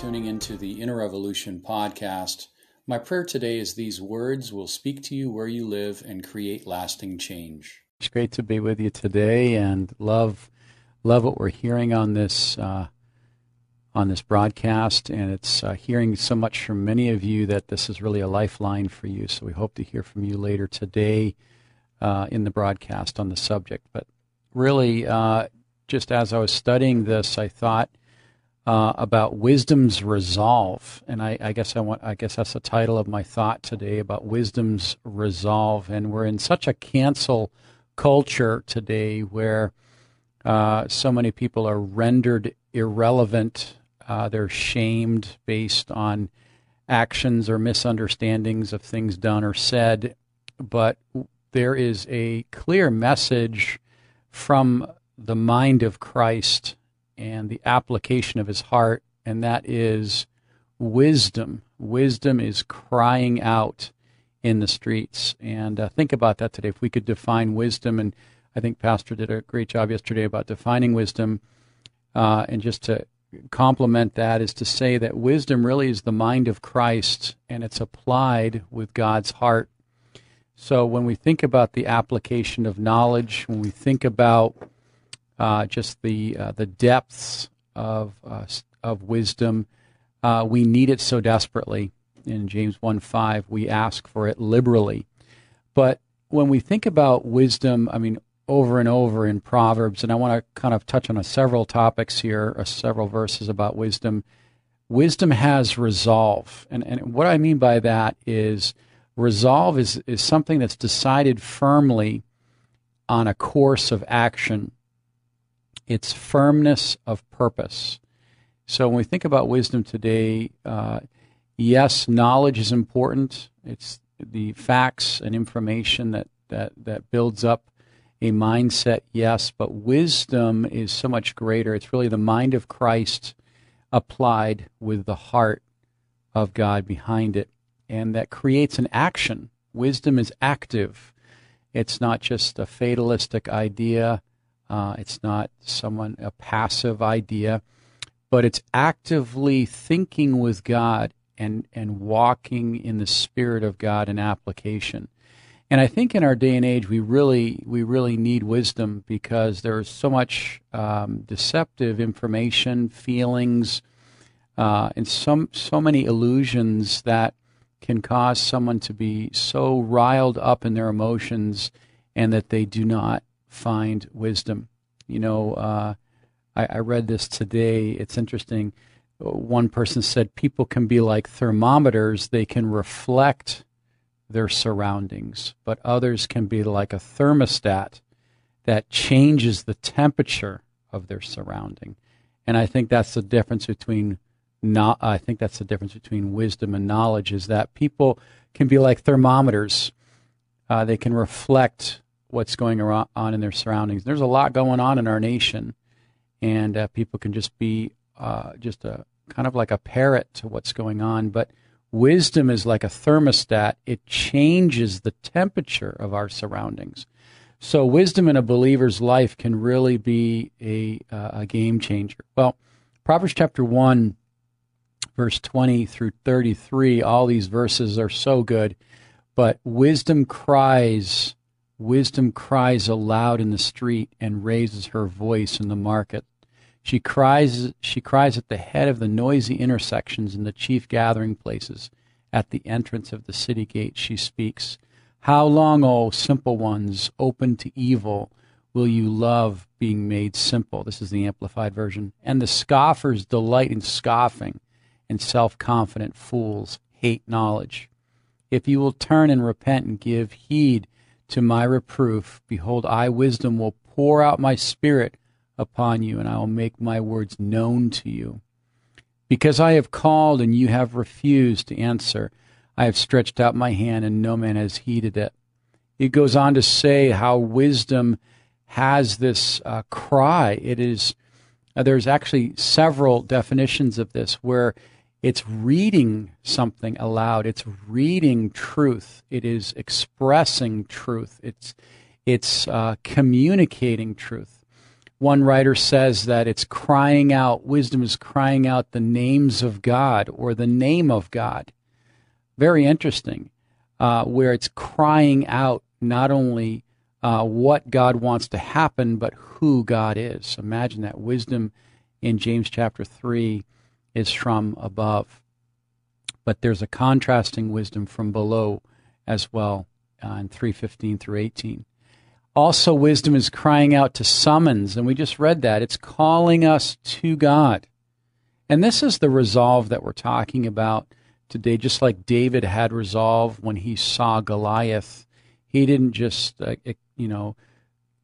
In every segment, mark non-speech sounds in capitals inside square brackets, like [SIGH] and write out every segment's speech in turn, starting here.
tuning into the Inner Revolution podcast. My prayer today is these words will speak to you where you live and create lasting change. It's great to be with you today, and love love what we're hearing on this uh, on this broadcast. And it's uh, hearing so much from many of you that this is really a lifeline for you. So we hope to hear from you later today uh, in the broadcast on the subject. But really, uh, just as I was studying this, I thought uh, about wisdom's resolve, and I, I, guess I want. I guess that's the title of my thought today about wisdom's resolve. And we're in such a cancel culture today where uh, so many people are rendered irrelevant. Uh, they're shamed based on actions or misunderstandings of things done or said. But there is a clear message from the mind of Christ and the application of his heart, and that is wisdom. Wisdom is crying out in the streets. And uh, think about that today. If we could define wisdom, and I think Pastor did a great job yesterday about defining wisdom, uh, and just to complement that is to say that wisdom really is the mind of Christ and it's applied with God's heart. So when we think about the application of knowledge, when we think about uh, just the uh, the depths of uh, of wisdom. Uh, we need it so desperately. In James one five, we ask for it liberally. But when we think about wisdom, I mean, over and over in Proverbs, and I want to kind of touch on a several topics here, or several verses about wisdom. Wisdom has resolve, and and what I mean by that is resolve is is something that's decided firmly on a course of action its firmness of purpose. So when we think about wisdom today, uh, yes, knowledge is important. It's the facts and information that, that, that builds up a mindset, yes, but wisdom is so much greater. It's really the mind of Christ applied with the heart of God behind it. And that creates an action. Wisdom is active. It's not just a fatalistic idea uh, it's not someone a passive idea, but it's actively thinking with God and and walking in the spirit of God in application. And I think in our day and age, we really we really need wisdom because there is so much um, deceptive information, feelings, uh, and some so many illusions that can cause someone to be so riled up in their emotions and that they do not find wisdom. You know, uh, I, I read this today. It's interesting. One person said people can be like thermometers, they can reflect their surroundings, but others can be like a thermostat that changes the temperature of their surrounding. And I think that's the difference between not, I think that's the difference between wisdom and knowledge is that people can be like thermometers. Uh, they can reflect what's going on in their surroundings. There's a lot going on in our nation, and uh, people can just be uh, just a kind of like a parrot to what's going on. But wisdom is like a thermostat; it changes the temperature of our surroundings. So, wisdom in a believer's life can really be a uh, a game changer. Well, Proverbs chapter one, verse twenty through thirty three. All these verses are so good, but wisdom cries Wisdom cries aloud in the street and raises her voice in the market. She cries, she cries at the head of the noisy intersections and the chief gathering places. At the entrance of the city gate, she speaks. How long, O simple ones, open to evil, will you love being made simple? This is the Amplified Version. And the scoffers delight in scoffing, and self confident fools hate knowledge. If you will turn and repent and give heed to my reproof. Behold, I, wisdom, will pour out my spirit upon you, and I will make my words known to you. Because I have called and you have refused to answer, I have stretched out my hand and no man has heeded it. It goes on to say how wisdom has this uh, cry. It is, uh, there's actually several definitions of this where it's reading something aloud. It's reading truth. It is expressing truth. It's it's uh, communicating truth. One writer says that it's crying out, wisdom is crying out the names of God or the name of God. Very interesting, uh, where it's crying out not only uh, what God wants to happen, but who God is. Imagine that wisdom in James chapter 3 is from above. But there's a contrasting wisdom from below as well uh, in 315 through 18. Also, wisdom is crying out to summons, and we just read that. It's calling us to God. And this is the resolve that we're talking about today, just like David had resolve when he saw Goliath. He didn't just, uh, you know,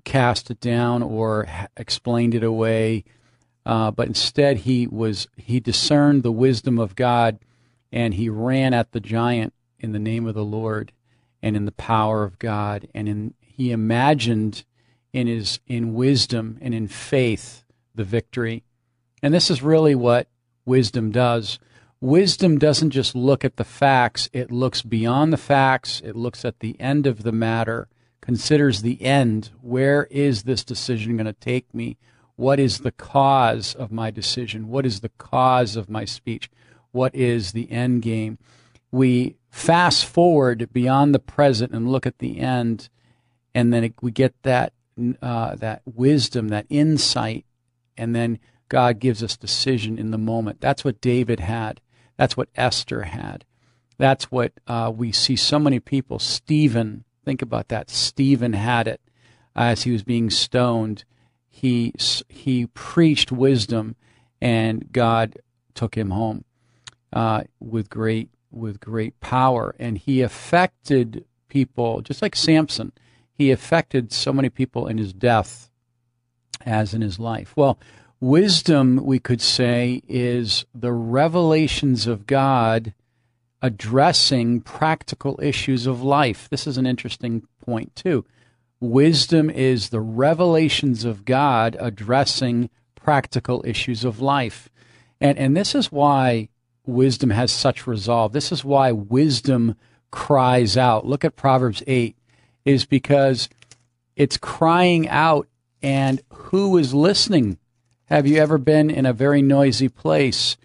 cast it down or explained it away, uh, but instead he was he discerned the wisdom of God, and he ran at the giant in the name of the Lord, and in the power of God, and in he imagined in his in wisdom and in faith the victory. And this is really what wisdom does. Wisdom doesn't just look at the facts, it looks beyond the facts, it looks at the end of the matter, considers the end. Where is this decision going to take me? What is the cause of my decision? What is the cause of my speech? What is the end game? We fast forward beyond the present and look at the end and then we get that uh, that wisdom, that insight, and then God gives us decision in the moment. That's what David had. That's what Esther had. That's what uh, we see so many people. Stephen, think about that. Stephen had it as he was being stoned. He he preached wisdom, and God took him home uh, with great with great power, and he affected people just like Samson he affected so many people in his death as in his life. Well, wisdom, we could say, is the revelations of God addressing practical issues of life. This is an interesting point, too. Wisdom is the revelations of God addressing practical issues of life. And, and this is why wisdom has such resolve. This is why wisdom cries out. Look at Proverbs 8 is because it's crying out, and who is listening? Have you ever been in a very noisy place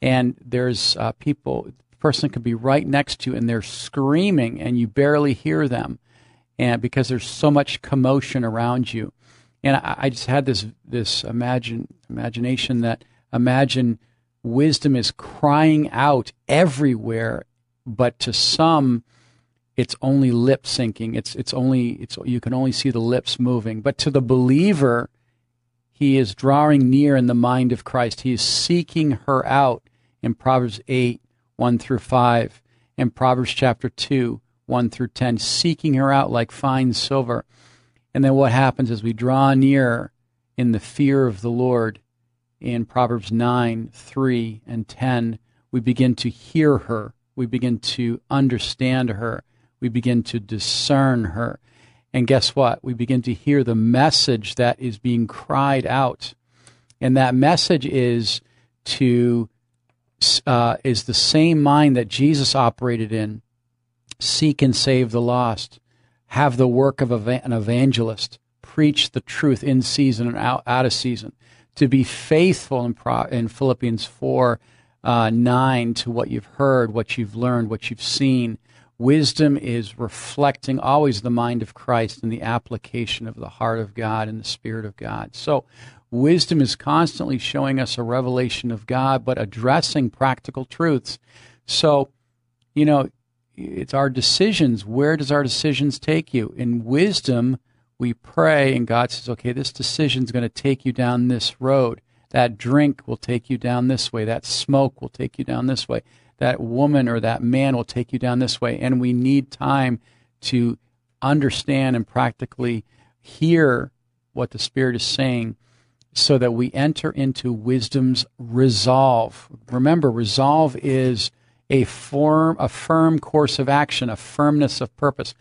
and there's uh, people, the person could be right next to you and they're screaming and you barely hear them, and because there's so much commotion around you. And I, I just had this this imagine imagination that imagine wisdom is crying out everywhere, but to some it's only lip syncing. It's it's only it's you can only see the lips moving. But to the believer, he is drawing near in the mind of Christ. He is seeking her out in Proverbs eight one through five, and Proverbs chapter two one through ten, seeking her out like fine silver. And then what happens as we draw near in the fear of the Lord in Proverbs nine three and ten, we begin to hear her. We begin to understand her we begin to discern her. And guess what? We begin to hear the message that is being cried out. And that message is to uh, is the same mind that Jesus operated in. Seek and save the lost. Have the work of an evangelist. Preach the truth in season and out, out of season. To be faithful in, Pro, in Philippians 4 uh, 9 to what you've heard, what you've learned, what you've seen Wisdom is reflecting always the mind of Christ and the application of the heart of God and the Spirit of God. So, wisdom is constantly showing us a revelation of God, but addressing practical truths. So, you know, it's our decisions. Where does our decisions take you? In wisdom, we pray, and God says, okay, this decision is going to take you down this road. That drink will take you down this way. That smoke will take you down this way that woman or that man will take you down this way. And we need time to understand and practically hear what the Spirit is saying so that we enter into wisdom's resolve. Remember, resolve is a firm, a firm course of action, a firmness of purpose.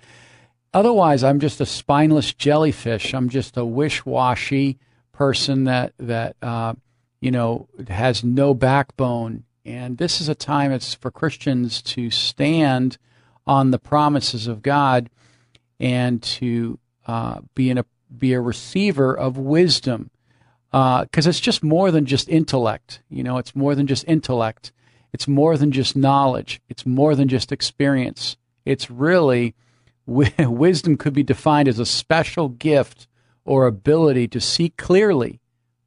Otherwise, I'm just a spineless jellyfish. I'm just a wish-washy person that that uh, you know has no backbone and this is a time it's for Christians to stand on the promises of God and to uh, be in a be a receiver of wisdom. because uh, it's just more than just intellect. You know, it's more than just intellect. It's more than just knowledge. It's more than just experience. It's really [LAUGHS] wisdom could be defined as a special gift or ability to see clearly,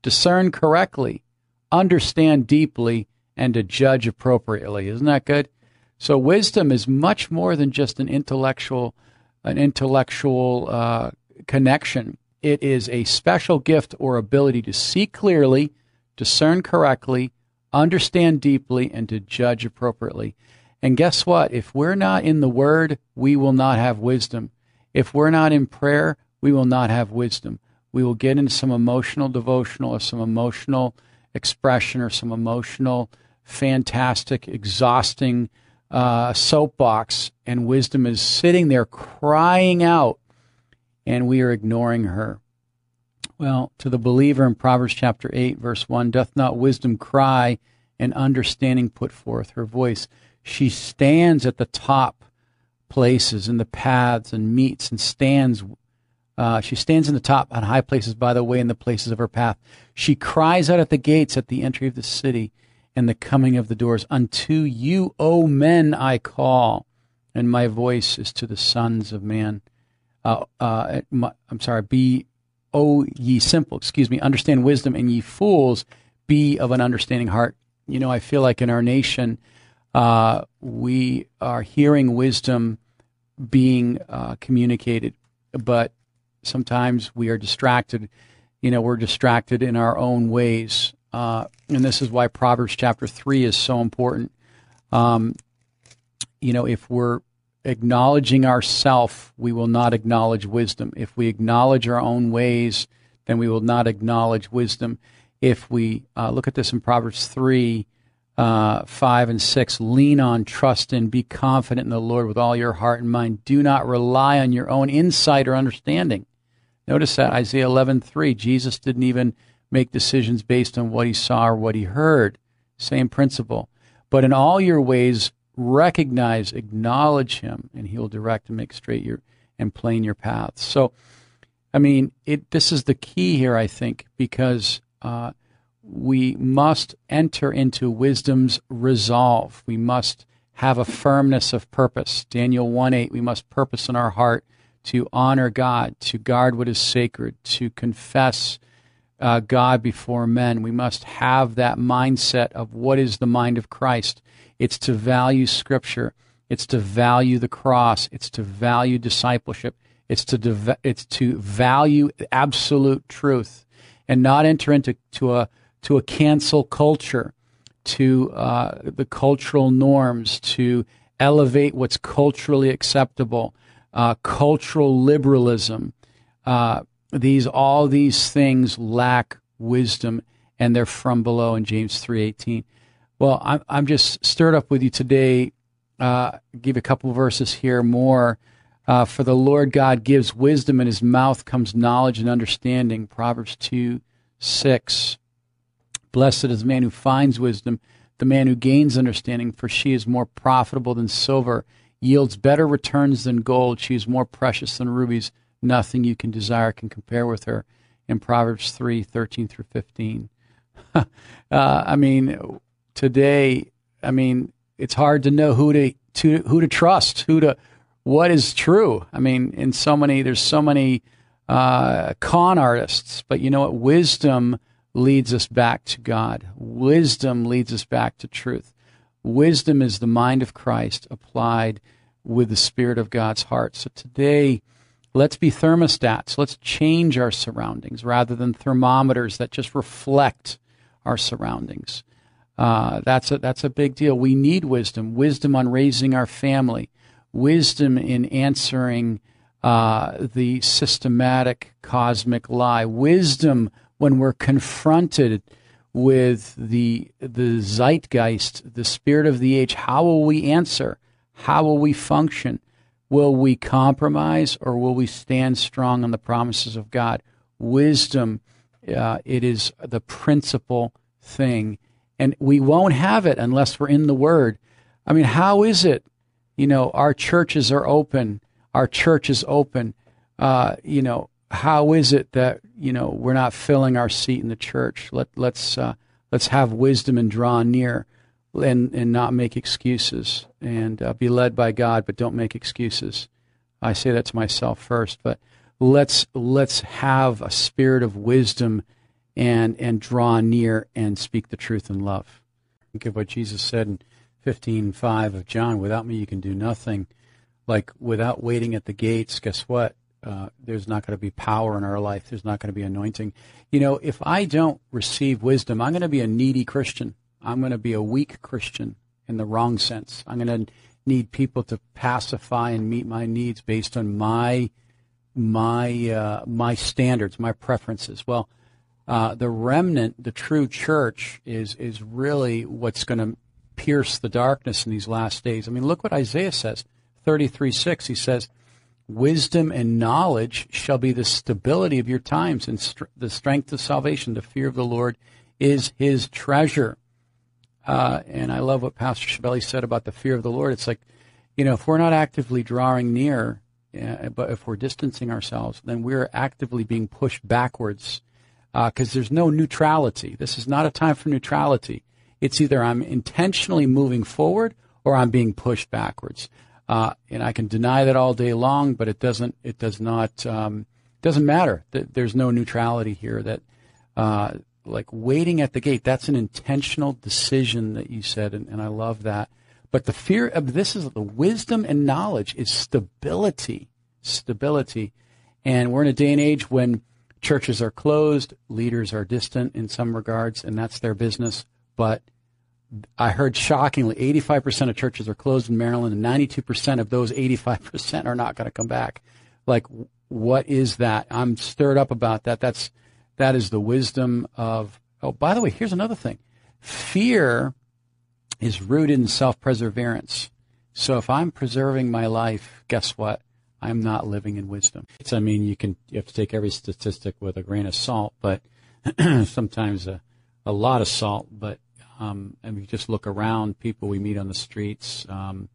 discern correctly, understand deeply, and to judge appropriately. Isn't that good? So wisdom is much more than just an intellectual, an intellectual uh, connection. It is a special gift or ability to see clearly, discern correctly, understand deeply, and to judge appropriately. And guess what? If we're not in the Word, we will not have wisdom. If we're not in prayer, we will not have wisdom. We will get into some emotional devotional or some emotional expression or some emotional, fantastic, exhausting uh, soapbox, and wisdom is sitting there crying out, and we are ignoring her. Well, to the believer in Proverbs chapter 8, verse 1 Doth not wisdom cry and understanding put forth her voice? She stands at the top places in the paths and meets and stands. Uh, she stands in the top on high places by the way in the places of her path. She cries out at the gates at the entry of the city and the coming of the doors. Unto you, O men, I call, and my voice is to the sons of man. Uh, uh, my, I'm sorry, be, O ye simple, excuse me, understand wisdom, and ye fools, be of an understanding heart. You know, I feel like in our nation, uh, we are hearing wisdom being uh, communicated, but sometimes we are distracted. You know, we're distracted in our own ways. Uh, and this is why Proverbs chapter 3 is so important. Um, you know, if we're acknowledging ourself, we will not acknowledge wisdom. If we acknowledge our own ways, then we will not acknowledge wisdom. If we uh, look at this in Proverbs 3, uh, 5 and 6, lean on, trust in, be confident in the Lord with all your heart and mind. Do not rely on your own insight or understanding. Notice that Isaiah 11:3, Jesus didn't even make decisions based on what he saw or what he heard. Same principle. But in all your ways, recognize, acknowledge him, and he will direct and make straight your and plain your paths. So, I mean, it. This is the key here, I think, because uh, we must enter into wisdom's resolve. We must have a firmness of purpose. Daniel 1 8, we must purpose in our heart to honor God, to guard what is sacred, to confess uh, God before men. We must have that mindset of what is the mind of Christ. It's to value Scripture. It's to value the cross. It's to value discipleship. It's to de- it's to value absolute truth, and not enter into to a to a cancel culture, to uh, the cultural norms, to elevate what's culturally acceptable, uh, cultural liberalism. Uh, these all these things lack wisdom and they're from below in James 3:18. Well, I'm I'm just stirred up with you today. Uh, give a couple verses here more. Uh, for the Lord God gives wisdom, and His mouth comes knowledge and understanding. Proverbs two six. Blessed is the man who finds wisdom, the man who gains understanding, for she is more profitable than silver, yields better returns than gold. She is more precious than rubies nothing you can desire can compare with her in Proverbs 3 13 through 15. [LAUGHS] uh, I mean, today, I mean, it's hard to know who to, to who to trust, who to what is true. I mean, in so many, there's so many uh, con artists, but you know what? Wisdom leads us back to God. Wisdom leads us back to truth. Wisdom is the mind of Christ applied with the Spirit of God's heart. So today, Let's be thermostats. Let's change our surroundings rather than thermometers that just reflect our surroundings. Uh, that's a that's a big deal. We need wisdom, wisdom on raising our family, wisdom in answering uh, the systematic cosmic lie, wisdom when we're confronted with the the zeitgeist, the spirit of the age. How will we answer? How will we function? Will we compromise or will we stand strong on the promises of God? Wisdom, uh, it is the principal thing. And we won't have it unless we're in the Word. I mean, how is it? You know, our churches are open. Our church is open. Uh, you know, how is it that you know we're not filling our seat in the church? Let let's uh, let's have wisdom and draw near, and and not make excuses, and uh, be led by God, but don't make excuses. I say that to myself first, but let's let's have a spirit of wisdom, and and draw near and speak the truth in love. Think of what Jesus said in fifteen five of John. Without me, you can do nothing. Like without waiting at the gates, guess what? uh, there's not going to be power in our life. There's not going to be anointing. You know, if I don't receive wisdom, I'm going to be a needy Christian. I'm going to be a weak Christian in the wrong sense. I'm going to need people to pacify and meet my needs based on my my uh, my standards, my preferences. Well, uh, the remnant, the true church, is is really what's going to pierce the darkness in these last days. I mean, look what Isaiah says, 33:6. He says Wisdom and knowledge shall be the stability of your times and the strength of salvation. The fear of the Lord is his treasure. Uh, and I love what Pastor Shabelli said about the fear of the Lord. It's like, you know, if we're not actively drawing near, uh, but if we're distancing ourselves, then we're actively being pushed backwards because uh, there's no neutrality. This is not a time for neutrality. It's either I'm intentionally moving forward or I'm being pushed backwards. Uh, and I can deny that all day long, but it doesn't. It does not. Um, doesn't matter. That there's no neutrality here. That uh, like waiting at the gate. That's an intentional decision that you said, and, and I love that. But the fear of this is the wisdom and knowledge is stability. Stability. And we're in a day and age when churches are closed, leaders are distant in some regards, and that's their business. But I heard shockingly 85% of churches are closed in Maryland, and 92% of those 85% are not going to come back. Like, what is that? I'm stirred up about that. That's that is the wisdom of. Oh, by the way, here's another thing. Fear is rooted in self-preservance. So if I'm preserving my life, guess what? I'm not living in wisdom. I mean, you can you have to take every statistic with a grain of salt, but [CLEARS THROAT] sometimes a, a lot of salt. But um, and we just look around, people we meet on the streets, um,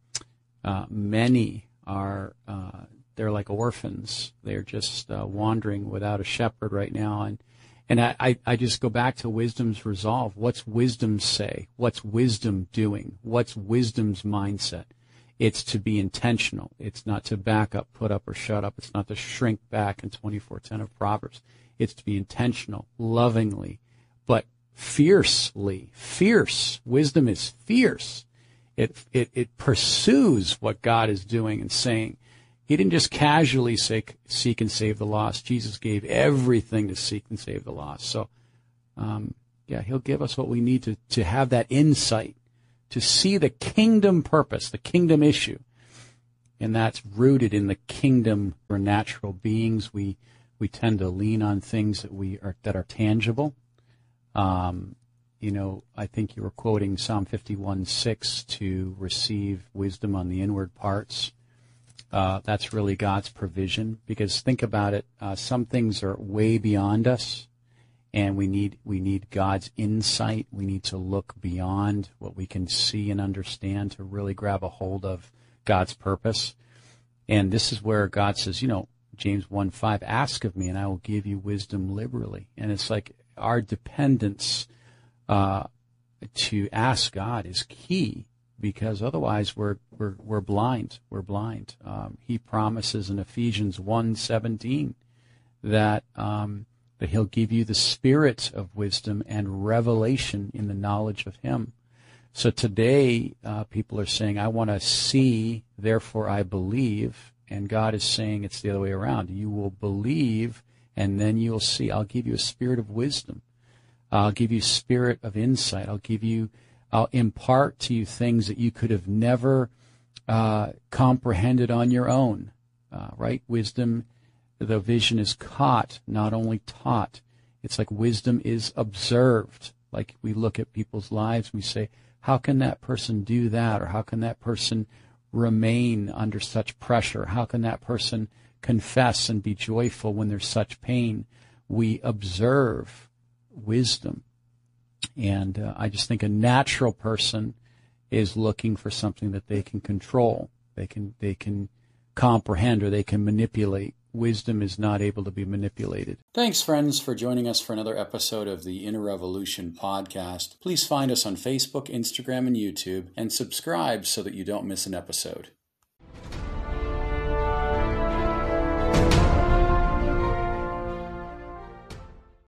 uh, many are uh, they're like orphans. They're just uh, wandering without a shepherd right now, and and I, I just go back to wisdom's resolve. What's wisdom say? What's wisdom doing? What's wisdom's mindset? It's to be intentional. It's not to back up, put up, or shut up. It's not to shrink back in 24:10 of Proverbs. It's to be intentional, lovingly, but fiercely, fierce. Wisdom is fierce. It, it, it pursues what God is doing and saying. He didn't just casually say, seek and save the lost. Jesus gave everything to seek and save the lost. So, um, yeah, he'll give us what we need to, to have that insight, to see the kingdom purpose, the kingdom issue. And that's rooted in the kingdom. We're natural beings. We, we tend to lean on things that we are, that are tangible um, you know, I think you were quoting Psalm 51 6 to receive wisdom on the inward parts. Uh, that's really God's provision because think about it. Uh, some things are way beyond us, and we need we need God's insight. We need to look beyond what we can see and understand to really grab a hold of God's purpose. And this is where God says, you know, James 1 5, ask of me and I will give you wisdom liberally. And it's like our dependence uh, to ask God is key because otherwise we're we're we're blind. We're blind. Um, he promises in Ephesians 1:17 that um, that He'll give you the spirit of wisdom and revelation in the knowledge of Him. So today, uh, people are saying, "I want to see, therefore I believe," and God is saying it's the other way around. You will believe and then you'll see. I'll give you a spirit of wisdom. I'll give you spirit of insight. I'll give you, I'll impart to you things that you could have never uh, comprehended on your own. Uh, right? Wisdom, the vision is caught, not only taught. It's like wisdom is observed. Like we look at people's lives, we say, how can that person do that? Or how can that person remain under such pressure? How can that person confess and be joyful when there's such pain. We observe wisdom. And uh, I just think a natural person is looking for something that they can control, they can they can comprehend, or they can manipulate. Wisdom is not able to be manipulated. Thanks, friends, for joining us for another episode of the Inner Revolution podcast. Please find us on Facebook, Instagram, and YouTube, and subscribe so that you don't miss an episode.